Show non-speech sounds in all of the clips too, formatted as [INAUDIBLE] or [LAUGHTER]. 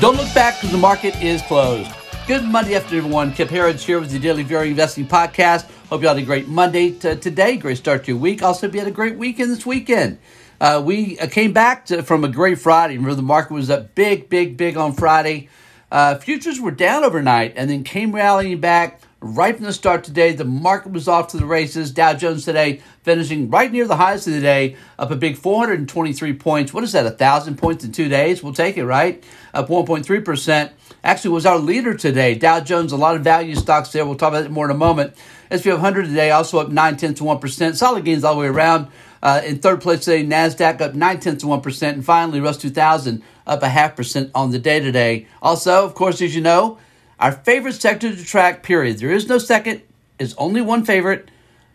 Don't look back because the market is closed. Good Monday afternoon, everyone. Kip Herriage here with the Daily Value Investing Podcast. Hope you had a great Monday today. Great start to your week. Also, hope you had a great weekend this weekend. Uh, we uh, came back to, from a great Friday. Remember, the market was up big, big, big on Friday. Uh, futures were down overnight and then came rallying back right from the start today. The market was off to the races. Dow Jones today finishing right near the highs of the day, up a big 423 points. What is that, a thousand points in two days? We'll take it, right? Up 1.3%. Actually, was our leader today. Dow Jones, a lot of value stocks there. We'll talk about it more in a moment. SP 500 today also up 9 tenths to 1%. Solid gains all the way around. Uh, in third place today, NASDAQ up 9 tenths of 1%. And finally, Russ 2000 up a half percent on the day today. Also, of course, as you know, our favorite sector to track, period. There is no second, is only one favorite.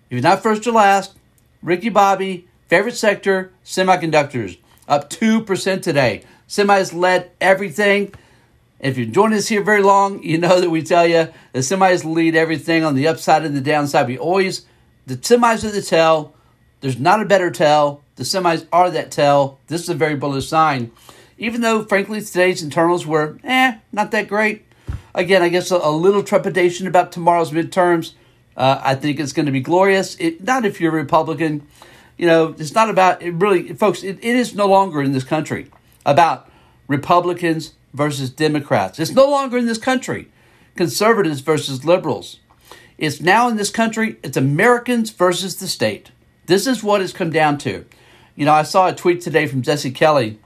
If you're not first or last, Ricky Bobby, favorite sector, semiconductors, up 2% today. Semis led everything. If you've joined us here very long, you know that we tell you the semis lead everything on the upside and the downside. We always, the semis are the tell. There's not a better tell. The semis are that tell. This is a very bullish sign. Even though, frankly, today's internals were, eh, not that great. Again, I guess a, a little trepidation about tomorrow's midterms. Uh, I think it's going to be glorious. It, not if you're a Republican. You know, it's not about, it really, folks, it, it is no longer in this country about Republicans versus Democrats. It's no longer in this country conservatives versus liberals. It's now in this country, it's Americans versus the state. This is what it's come down to. You know, I saw a tweet today from Jesse Kelly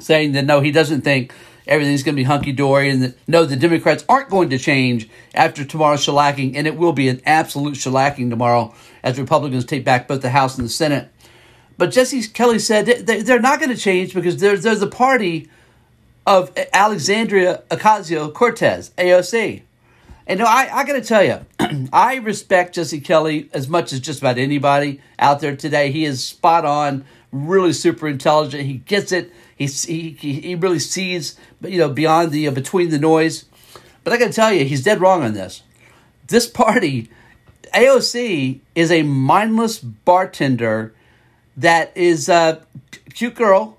saying that no, he doesn't think everything's going to be hunky dory, and that no, the Democrats aren't going to change after tomorrow's shellacking, and it will be an absolute shellacking tomorrow as Republicans take back both the House and the Senate. But Jesse Kelly said they're not going to change because they're, they're the party of Alexandria Ocasio Cortez, AOC. And I, I got to tell you, [CLEARS THROAT] I respect Jesse Kelly as much as just about anybody out there today. He is spot on, really super intelligent. He gets it. He, he, he really sees, you know, beyond the, uh, between the noise. But I got to tell you, he's dead wrong on this. This party, AOC, is a mindless bartender that is a cute girl,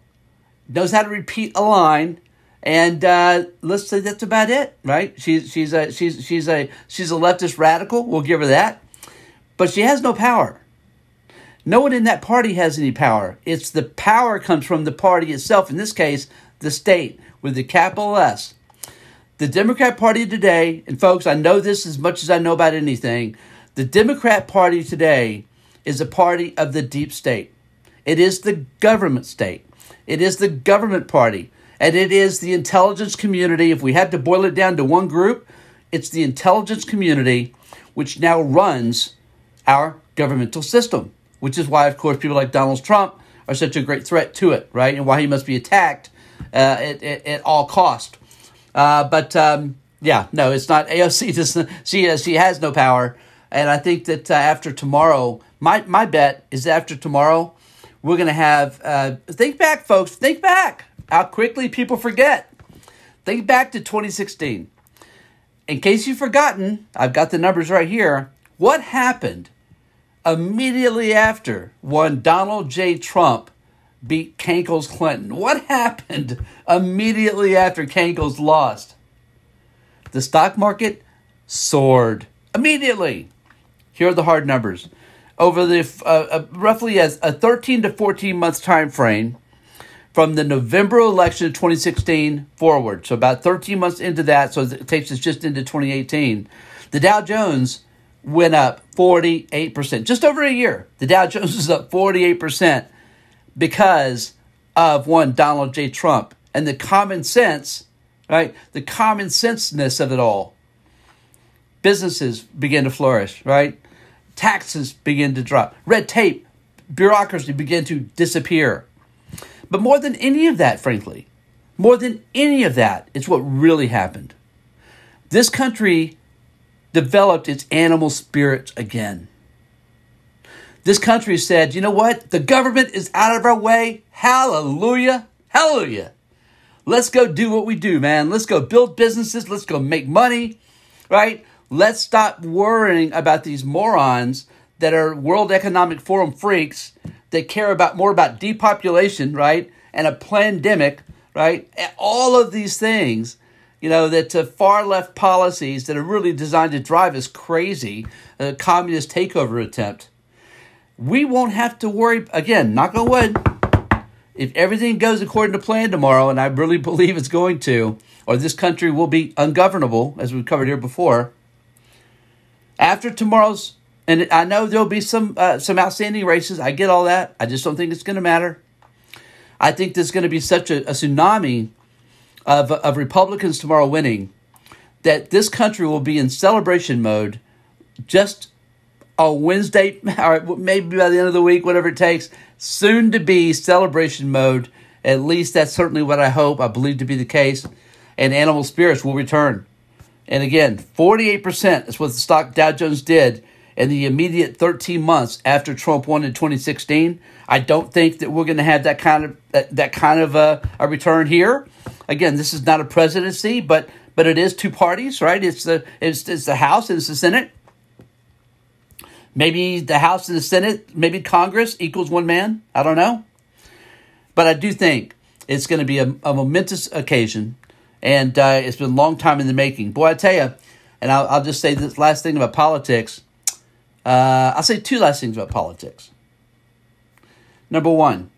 knows how to repeat a line, and uh, let's say that's about it, right? She's she's a she's she's a she's a leftist radical. We'll give her that, but she has no power. No one in that party has any power. It's the power comes from the party itself, in this case, the state, with the capital S. The Democrat Party today, and folks, I know this as much as I know about anything, the Democrat Party today is a party of the deep state. It is the government state. It is the government party. And it is the intelligence community. If we had to boil it down to one group, it's the intelligence community which now runs our governmental system which is why, of course, people like Donald Trump are such a great threat to it, right? And why he must be attacked uh, at, at, at, all cost. Uh, but um, yeah, no, it's not. [LAUGHS] AOC doesn't. She has, she has no power, and I think that uh, after tomorrow, my my bet is after tomorrow, we're to have. Uh, think back, folks. Think back. How quickly people forget. Think back to 2016. In case you've forgotten, I've got the numbers right here. What happened immediately after when Donald J. Trump beat Kankles Clinton. What [LAUGHS] happened immediately after Kankles lost? The stock market soared immediately. Here are the hard numbers. Over the uh, uh, roughly as a 13 to 14 month time frame from the November election of 2016 forward, so about 13 months into that, so it takes us just into 2018, the Dow Jones went up 48%. Just over a year, the Dow Jones was up 48% because of one, Donald J. Trump and the common sense, right? The common senseness of it all. Businesses begin to flourish, right? Taxes begin to drop. Red tape, bureaucracy begin to disappear. But more than any of that, frankly, more than any of that, it's what really happened. This country developed its animal spirits again. This country said, you know what? The government is out of our way. Hallelujah. Hallelujah. Let's go do what we do, man. Let's go build businesses. Let's go make money, right? Let's stop worrying about these morons that are World Economic Forum freaks that care about more about depopulation, right? And a pandemic, right? All of these things, you know, that uh, far left policies that are really designed to drive us crazy, a communist takeover attempt. We won't have to worry, again, knock on wood, if everything goes according to plan tomorrow, and I really [LAUGHS] believe it's going to, or this country will be ungovernable, as we've covered here before. After tomorrow's, and I know there'll be some uh, some outstanding races. I get all that. I just don't think it's going to matter. I think there's going to be such a, a tsunami of, of Republicans tomorrow winning that this country will be in celebration mode just on Wednesday, [LAUGHS] or maybe by the end of the week, whatever it takes, soon to be celebration mode. At least that's certainly what I hope, I believe to be the case. And animal spirits will return. And again, 48% is what the stock Dow Jones did in the immediate 13 months after Trump won in 2016. I don't think that we're going to have that kind of that, that kind of a, a return here. Again, this is not a presidency, but but it is two parties, right? It's the it's, it's the House and it's the Senate. Maybe the House and the Senate, maybe Congress equals one man. I don't know. But I do think it's going to be a, a momentous occasion, and uh, it's been a long time in the making. Boy, I tell you, and I'll, I'll just say this last thing about politics. Uh, I'll say two last things about politics. Number one,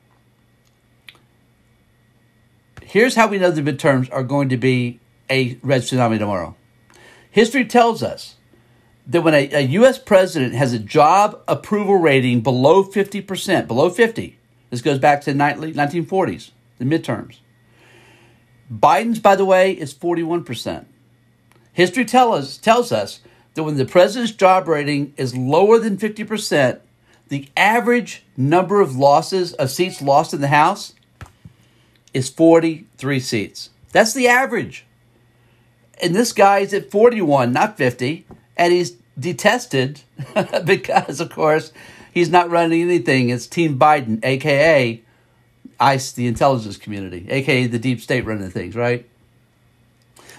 here's how we know the midterms are going to be a red tsunami tomorrow. History tells us that when a, a U.S. president has a job approval rating below 50%, below 50, this goes back to the 1940s, the midterms. Biden's, by the way, is 41%. History tell us, tells us that when the president's job rating is lower than 50%, the average number of losses of seats lost in the House is 43 seats. That's the average. And this guy is at 41, not 50, and he's detested [LAUGHS] because, of course, he's not running anything. It's Team Biden, aka ICE, the intelligence community, aka the deep state running things, right?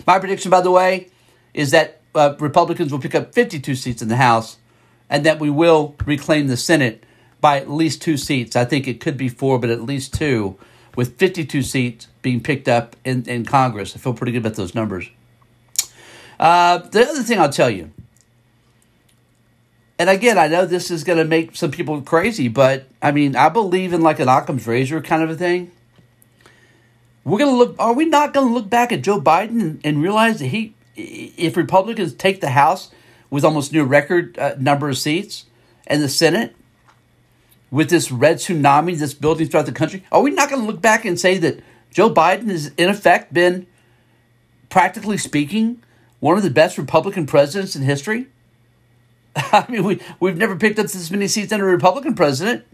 My prediction, by the way, is that uh, Republicans will pick up 52 seats in the House and that we will reclaim the Senate by at least two seats. I think it could be four, but at least two, with 52 seats being picked up in, in Congress. I feel pretty good about those numbers. Uh, the other thing I'll tell you, and again, I know this is going to make some people crazy, but I mean, I believe in like an Occam's razor kind of a thing. We're going to look, are we not going to look back at Joe Biden and, and realize that he if Republicans take the House with almost near record uh, number of seats and the Senate with this red tsunami that's building throughout the country, are we not going to look back and say that Joe Biden has, in effect, been, practically speaking, one of the best Republican presidents in history? [LAUGHS] I mean, we, we've never picked up this many seats under a Republican president.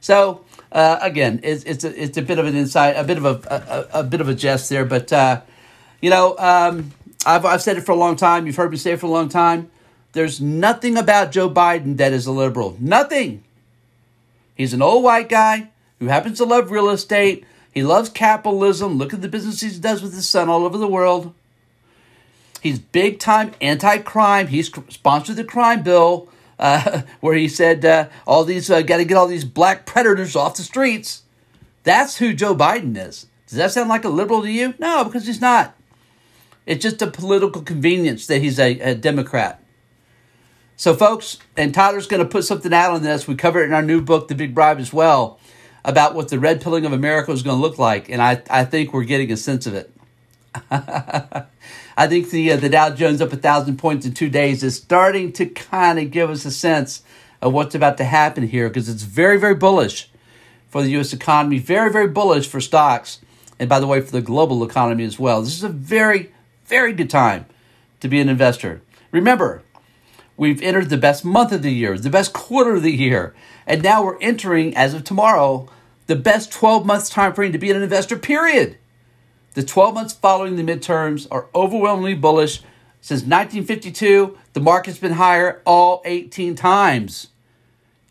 So, uh, again, it's, it's, a, it's a bit of an insight, a bit of a, a, a bit of a jest there, but, uh, you know, um, I've, I've said it for a long time. You've heard me say it for a long time. There's nothing about Joe Biden that is a liberal. Nothing. He's an old white guy who happens to love real estate. He loves capitalism. Look at the business he does with his son all over the world. He's big time anti crime. He's sponsored the crime bill uh, [LAUGHS] where he said uh, all these uh, got to get all these black predators off the streets. That's who Joe Biden is. Does that sound like a liberal to you? No, because he's not. It's just a political convenience that he's a, a Democrat. So, folks, and Tyler's going to put something out on this. We cover it in our new book, The Big Bribe, as well, about what the red pilling of America is going to look like. And I, I think we're getting a sense of it. [LAUGHS] I think the uh, the Dow Jones up a thousand points in two days is starting to kind of give us a sense of what's about to happen here because it's very very bullish for the U.S. economy, very very bullish for stocks, and by the way for the global economy as well. This is a very very good time to be an investor. Remember, we've entered the best month of the year, the best quarter of the year, and now we're entering, as of tomorrow, the best 12 months time frame to be an investor, period. The 12 months following the midterms are overwhelmingly bullish. Since 1952, the market's been higher all 18 times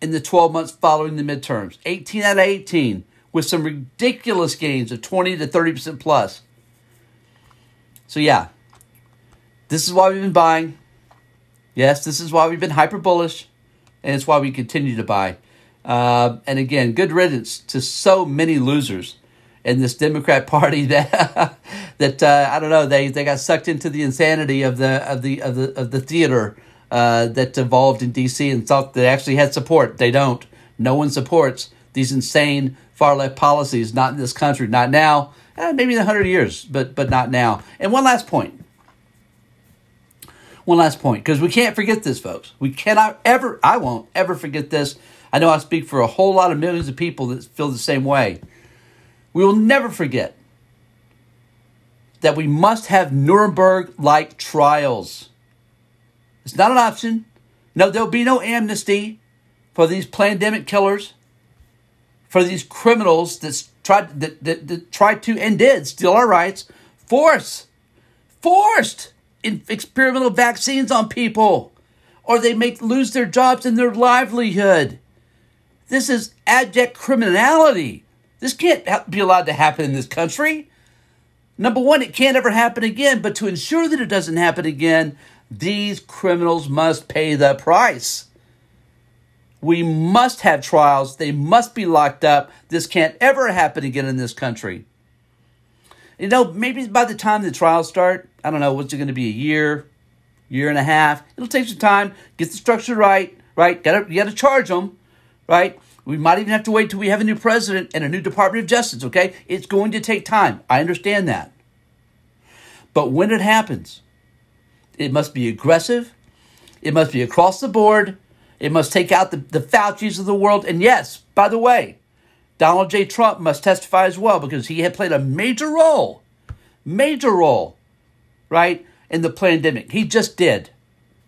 in the 12 months following the midterms. 18 out of 18, with some ridiculous gains of 20 to 30% plus. So, yeah, this is why we've been buying. Yes, this is why we've been hyper bullish, and it's why we continue to buy. Uh, and again, good riddance to so many losers in this Democrat [LAUGHS] Party that that uh, I don't know they they got sucked into the insanity of the of the of the of the theater uh, that evolved in D.C. and thought they actually had support. They don't. No one supports these insane far left policies. Not in this country. Not now. Eh, maybe in a hundred years, but but not now. And one last point. One last point, because we can't forget this, folks. We cannot ever. I won't ever forget this. I know I speak for a whole lot of millions of people that feel the same way. We will never forget that we must have Nuremberg like trials. It's not an option. No, there'll be no amnesty for these pandemic killers, for these criminals that tried that, that, that tried to and did steal our rights, force, forced experimental vaccines on people, or they make lose their jobs and their livelihood. This is abject criminality. This can't be allowed to happen in this country. Number one, it can't ever happen again, but to ensure that it doesn't happen again, these criminals must pay the price. We must have trials. They must be locked up. This can't ever happen again in this country. You know, maybe by the time the trials start, I don't know, what's it going to be, a year, year and a half? It'll take some time. Get the structure right, right? Got to you got to charge them, right? We might even have to wait till we have a new president and a new Department of Justice, okay? It's going to take time. I understand that. But when it happens, it must be aggressive. It must be across the board. It must take out the, the Fauci's of the world. And yes, by the way, Donald J. Trump must testify as well because he had played a major role, major role, right, in the pandemic. He just did.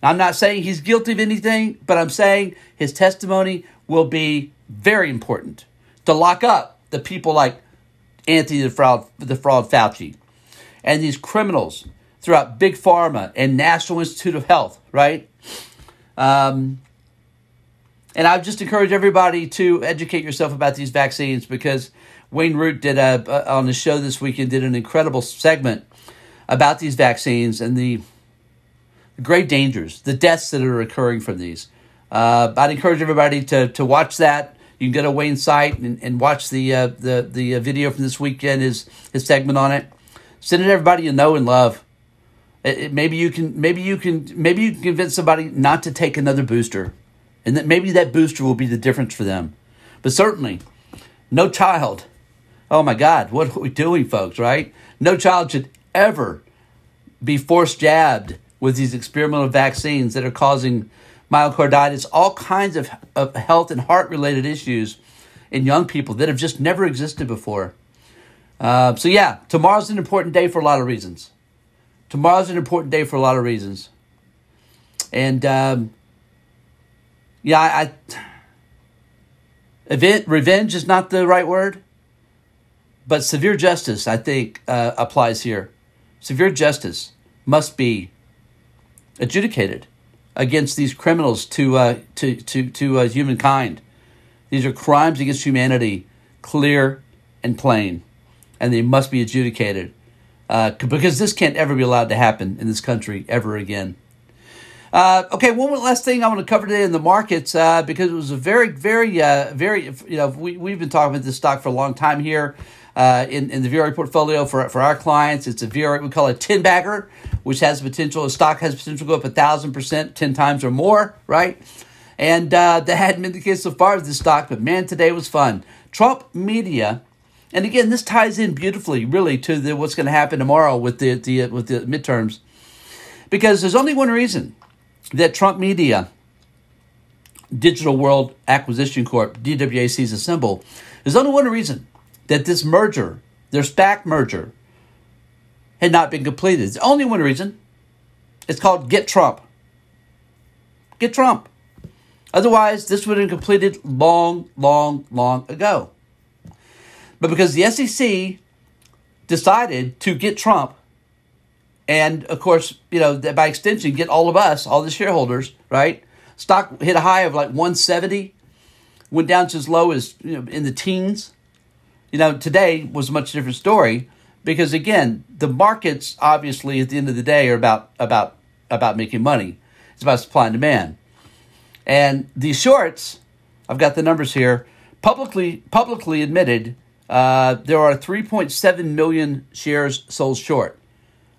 I'm not saying he's guilty of anything, but I'm saying his testimony will be very important to lock up the people like Anthony the Fraud, the Fraud Fauci and these criminals throughout Big Pharma and National Institute of Health, right? Um, and I just encourage everybody to educate yourself about these vaccines because Wayne Root did a, on the show this weekend did an incredible segment about these vaccines and the great dangers, the deaths that are occurring from these. Uh, I'd encourage everybody to to watch that. You can go to Wayne's site and, and watch the uh, the the uh, video from this weekend, his his segment on it. Send it to everybody you know and love. It, it, maybe you can maybe you can maybe you can convince somebody not to take another booster, and that maybe that booster will be the difference for them. But certainly, no child. Oh my God, what are we doing, folks? Right? No child should ever be forced jabbed with these experimental vaccines that are causing myocarditis, all kinds of, of health and heart related issues in young people that have just never existed before. Uh, so, yeah, tomorrow's an important day for a lot of reasons. Tomorrow's an important day for a lot of reasons. And, um, yeah, I, event, revenge is not the right word, but severe justice, I think, uh, applies here. Severe justice must be adjudicated against these criminals to uh, to to to uh, humankind. These are crimes against humanity, clear and plain, and they must be adjudicated uh, because this can't ever be allowed to happen in this country ever again. Uh, okay, one last thing I want to cover today in the markets uh, because it was a very, very, uh, very, you know, we, we've been talking about this stock for a long time here uh, in, in the VRA portfolio for, for our clients. It's a VRA, we call it a 10 bagger, which has potential, a stock has potential to go up a thousand percent, 10 times or more, right? And uh, that hadn't been the case so far with this stock, but man, today was fun. Trump Media, and again, this ties in beautifully, really, to the, what's going to happen tomorrow with the, the with the midterms, because there's only one reason that Trump Media, Digital World Acquisition Corp, DWAC is a symbol. There's only one reason that this merger, their SPAC merger, had not been completed. It's only one reason. It's called Get Trump. Get Trump. Otherwise, this would have been completed long, long, long ago. But because the SEC decided to get Trump, and of course, you know, by extension, get all of us, all the shareholders, right? Stock hit a high of like 170, went down to as low as you know in the teens. You know, today was a much different story because again, the markets obviously at the end of the day are about about about making money. It's about supply and demand. And these shorts, I've got the numbers here, publicly publicly admitted uh, there are 3.7 million shares sold short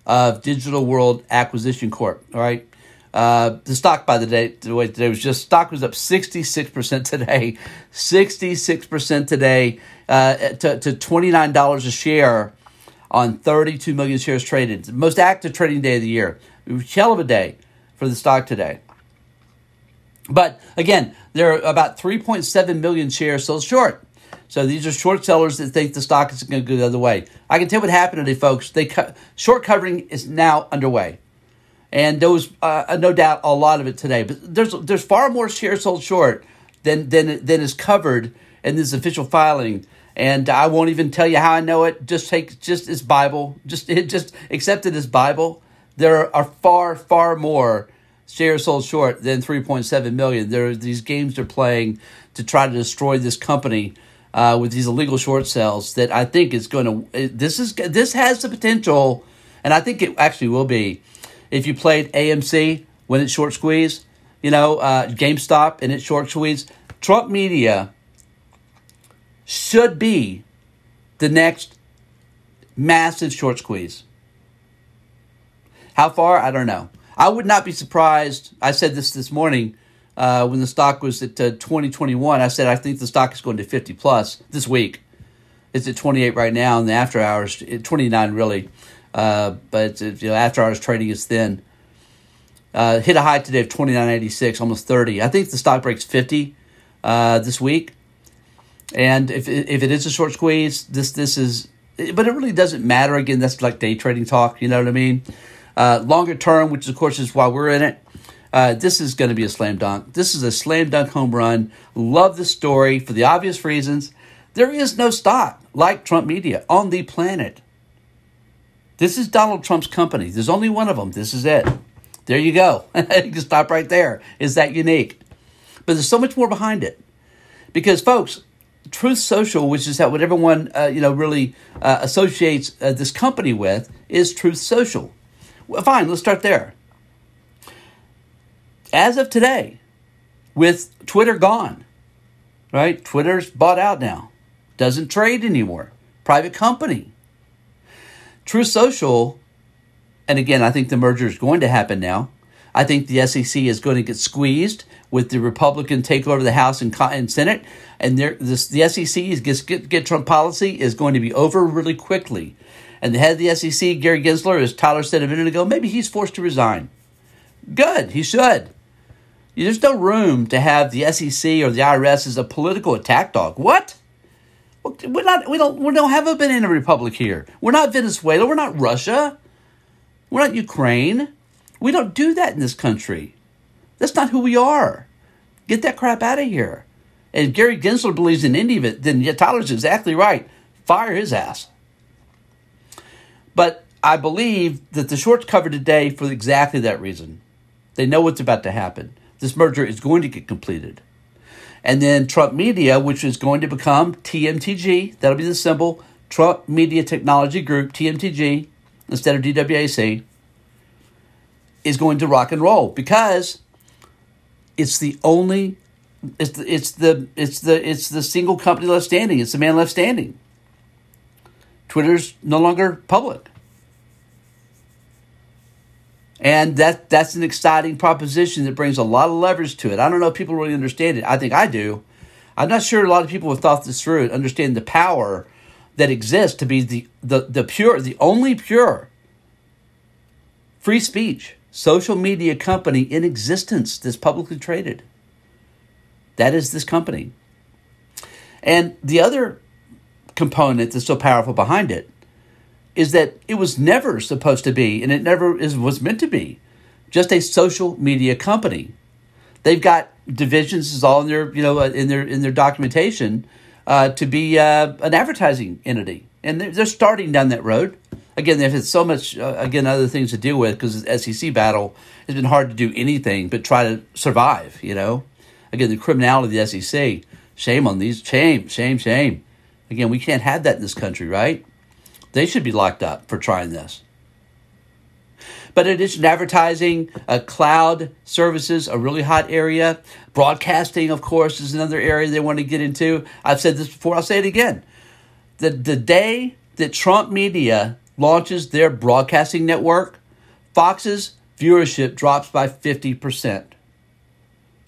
of Digital World Acquisition Corp. All right. Uh, the stock by the day the way today was just stock was up 66% today 66% today uh, to, to $29 a share on 32 million shares traded the most active trading day of the year hell of a day for the stock today but again there are about 3.7 million shares sold short so these are short sellers that think the stock is going to go the other way i can tell what happened today folks they cut short covering is now underway and there was uh, no doubt a lot of it today. But there's there's far more shares sold short than than than is covered in this official filing. And I won't even tell you how I know it. Just take just as Bible. Just it [LAUGHS] just accept it as Bible. There are far far more shares sold short than 3.7 million. There are these games they're playing to try to destroy this company. Uh, with these illegal short sales, that I think is going to this is this has the potential, and I think it actually will be if you played AMC when it's short squeeze, you know, uh, GameStop and it's short squeeze, Trump Media should be the next massive short squeeze. How far? I don't know. I would not be surprised. I said this this morning uh, when the stock was at uh, 2021. I said I think the stock is going to 50 plus this week. It's at 28 right now in the after hours, 29 really. Uh, but you know, after hours trading is thin. Uh, hit a high today of 29.86, almost 30. I think the stock breaks 50 uh, this week. And if, if it is a short squeeze, this this is, but it really doesn't matter. Again, that's like day trading talk. You know what I mean? Uh, longer term, which of course is why we're in it. Uh, this is going to be a slam dunk. This is a slam dunk home run. Love the story for the obvious reasons. There is no stock like Trump Media on the planet this is Donald Trump's company. There's only one of them. This is it. There you go. [LAUGHS] you can stop right there. Is that unique? But there's so much more behind it. Because, folks, Truth Social, which is what everyone uh, you know really uh, associates uh, this company with, is Truth Social. Well, fine, let's start there. As of today, with Twitter gone, right? Twitter's bought out now, doesn't trade anymore, private company. Truth Social, and again, I think the merger is going to happen now. I think the SEC is going to get squeezed with the Republican takeover of the House and, and Senate, and this, the SEC is get, get Trump policy is going to be over really quickly. And the head of the SEC, Gary Gensler, as Tyler said a minute ago, maybe he's forced to resign. Good, he should. There's no room to have the SEC or the IRS as a political attack dog. What? We're not. We don't. We don't have a banana republic here. We're not Venezuela. We're not Russia. We're not Ukraine. We don't do that in this country. That's not who we are. Get that crap out of here. And Gary Gensler believes in any of it. Then Tyler's exactly right. Fire his ass. But I believe that the shorts covered today for exactly that reason. They know what's about to happen. This merger is going to get completed. And then Trump Media, which is going to become TMTG, that'll be the symbol, Trump Media Technology Group, TMTG, instead of DWAC, is going to rock and roll because it's the only it's the it's the it's the it's the single company left standing. It's the man left standing. Twitter's no longer public. And that that's an exciting proposition that brings a lot of leverage to it. I don't know if people really understand it. I think I do. I'm not sure a lot of people have thought this through and understand the power that exists to be the, the, the pure, the only pure free speech social media company in existence that's publicly traded. That is this company. And the other component that's so powerful behind it is that it was never supposed to be, and it never is, was meant to be, just a social media company. They've got divisions is all in their you know uh, in their in their documentation uh, to be uh, an advertising entity, and they're, they're, starting down that road. Again, they've had so much uh, again other things to deal with because the SEC battle has been hard to do anything but try to survive. You know, again the criminality of the SEC. Shame on these. Shame, shame, shame. Again, we can't have that in this country, right? They should be locked up for trying this. But in addition to advertising, uh, cloud services, a really hot area. Broadcasting, of course, is another area they want to get into. I've said this before, I'll say it again. the, the day that Trump Media launches their broadcasting network, Fox's viewership drops by 50%.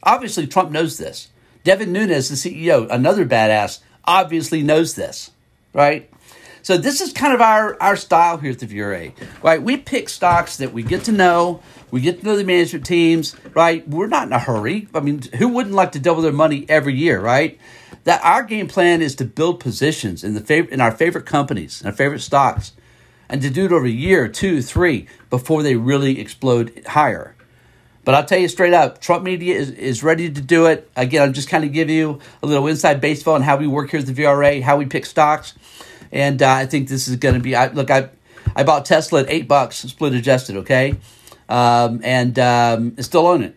Obviously, Trump knows this. Devin Nunes, the CEO, another badass, obviously knows this, right? So this is kind of our, our style here at the VRA, right? We pick stocks that we get to know, we get to know the management teams, right? We're not in a hurry. I mean, who wouldn't like to double their money every year, right? That our game plan is to build positions in the fav- in our favorite companies, our favorite stocks, and to do it over a year, two, three, before they really explode higher. But I'll tell you straight up, Trump Media is, is ready to do it. Again, I'm just kind of give you a little inside baseball on how we work here at the VRA, how we pick stocks, and uh, I think this is going to be. I, look, I I bought Tesla at eight bucks, split adjusted, okay, um, and um, still own it.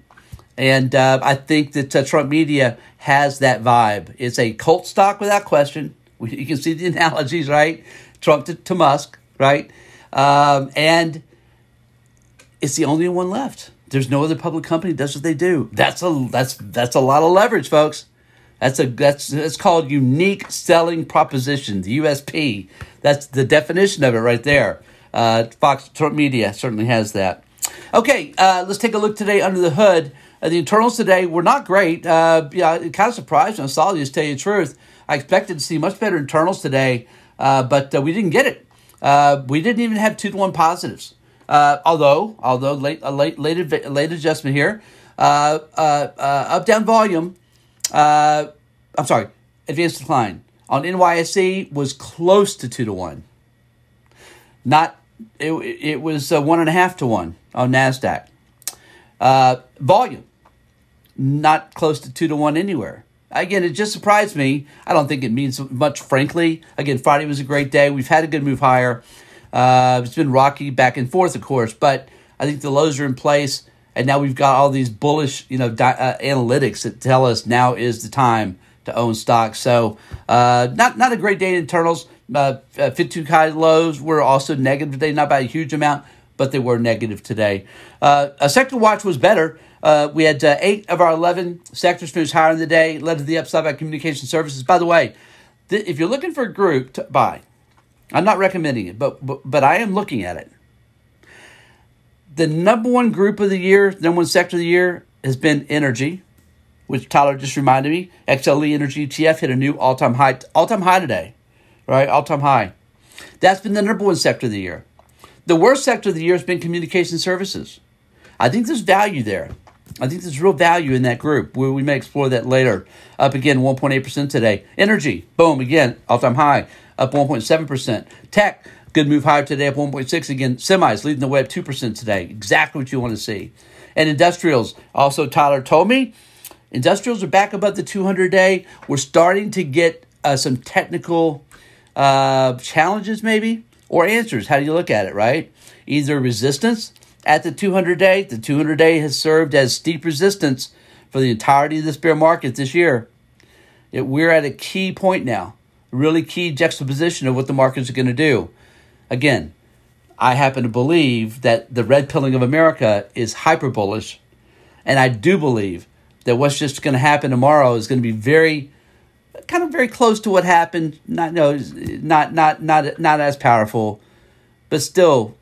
And uh, I think that uh, Trump Media has that vibe. It's a cult stock without question. You can see the [LAUGHS] analogies, right? Trump to, to Musk, right? Um, and it's the only one left. There's no other public company does what they do. That's a that's that's a lot of leverage, folks. That's a that's it's called unique selling proposition, the USP. That's the definition of it right there. Uh, Fox Media certainly has that. Okay, uh, let's take a look today under the hood. Uh, the internals today were not great. Uh, yeah, kind of surprised when I saw these. Tell you the truth, I expected to see much better internals today, uh, but uh, we didn't get it. Uh, we didn't even have two to one positives. Although, although late, a late, late, late adjustment here, up down volume. Uh, I'm sorry, advanced decline on NYSE was close to two to one. Not it. It was uh, one and a half to one on Nasdaq. Uh, volume, not close to two to one anywhere. Again, it just surprised me. I don't think it means much, frankly. Again, Friday was a great day. We've had a good move higher. Uh, it's been rocky back and forth, of course, but I think the lows are in place, and now we've got all these bullish, you know, di- uh, analytics that tell us now is the time to own stocks. So, uh, not not a great day in internals. Uh, 52 high lows were also negative today, not by a huge amount, but they were negative today. Uh, a sector watch was better. Uh, we had uh, eight of our 11 sectors finish higher in the day, led to the upside by communication services. By the way, th- if you're looking for a group to buy, I'm not recommending it, but, but but I am looking at it. The number one group of the year, number one sector of the year has been energy, which Tyler just reminded me. XLE Energy ETF hit a new all time high all time high today, right? All time high. That's been the number one sector of the year. The worst sector of the year has been communication services. I think there's value there. I think there's real value in that group. We, we may explore that later. Up again, 1.8% today. Energy, boom, again, all time high up 1.7%. Tech, good move higher today, up 1.6 again. Semis leading the way up 2% today. Exactly what you want to see. And industrials, also Tyler told me, industrials are back above the 200 day. We're starting to get uh, some technical uh, challenges, maybe, or answers. How do you look at it, right? Either resistance at the 200 day. The 200 day has served as steep resistance for the entirety of this bear market this year. It, we're at a key point now really key juxtaposition of what the markets are going to do. Again, I happen to believe that the red pilling of America is hyper bullish, and I do believe that what's just going to happen tomorrow is going to be very, kind of very close to what happened. Not no, not not not not as powerful, but still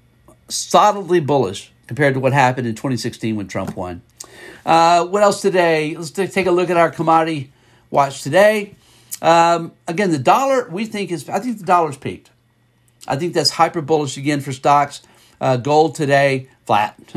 solidly bullish compared to what happened in 2016 when Trump won. Uh, what else today? Let's take a look at our commodity watch today. Um, again, the dollar we think is I think the dollar's peaked. I think that's hyper bullish again for stocks. Uh, gold today flat, [LAUGHS]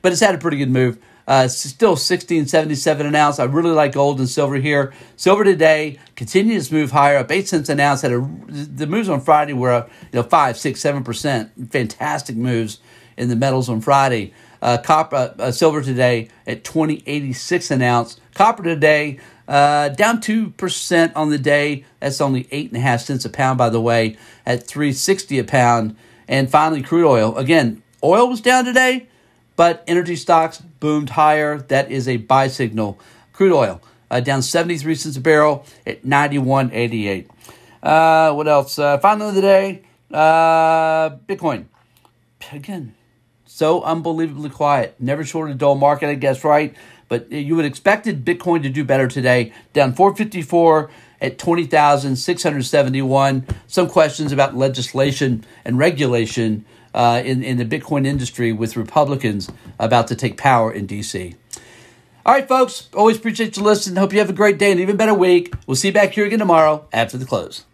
but it's had a pretty good move. Uh, still 1677 an ounce. I really like gold and silver here. Silver today continues to move higher, up eight cents an ounce. Had a, the moves on Friday were uh, you know five, six, seven percent. Fantastic moves in the metals on Friday. Uh, copper, uh, silver today at 2086 an ounce. Copper today uh, down 2% on the day. That's only 8.5 cents a pound, by the way, at 360 a pound. And finally, crude oil. Again, oil was down today, but energy stocks boomed higher. That is a buy signal. Crude oil uh, down 73 cents a barrel at 91.88. Uh, what else? Uh, finally, the day, uh, Bitcoin. Again, so unbelievably quiet. Never short a dull market, I guess, right? But you would expected Bitcoin to do better today, down 454 at 20,671. Some questions about legislation and regulation uh, in, in the Bitcoin industry with Republicans about to take power in D.C. All right, folks, always appreciate you listening. Hope you have a great day and even better week. We'll see you back here again tomorrow after the close.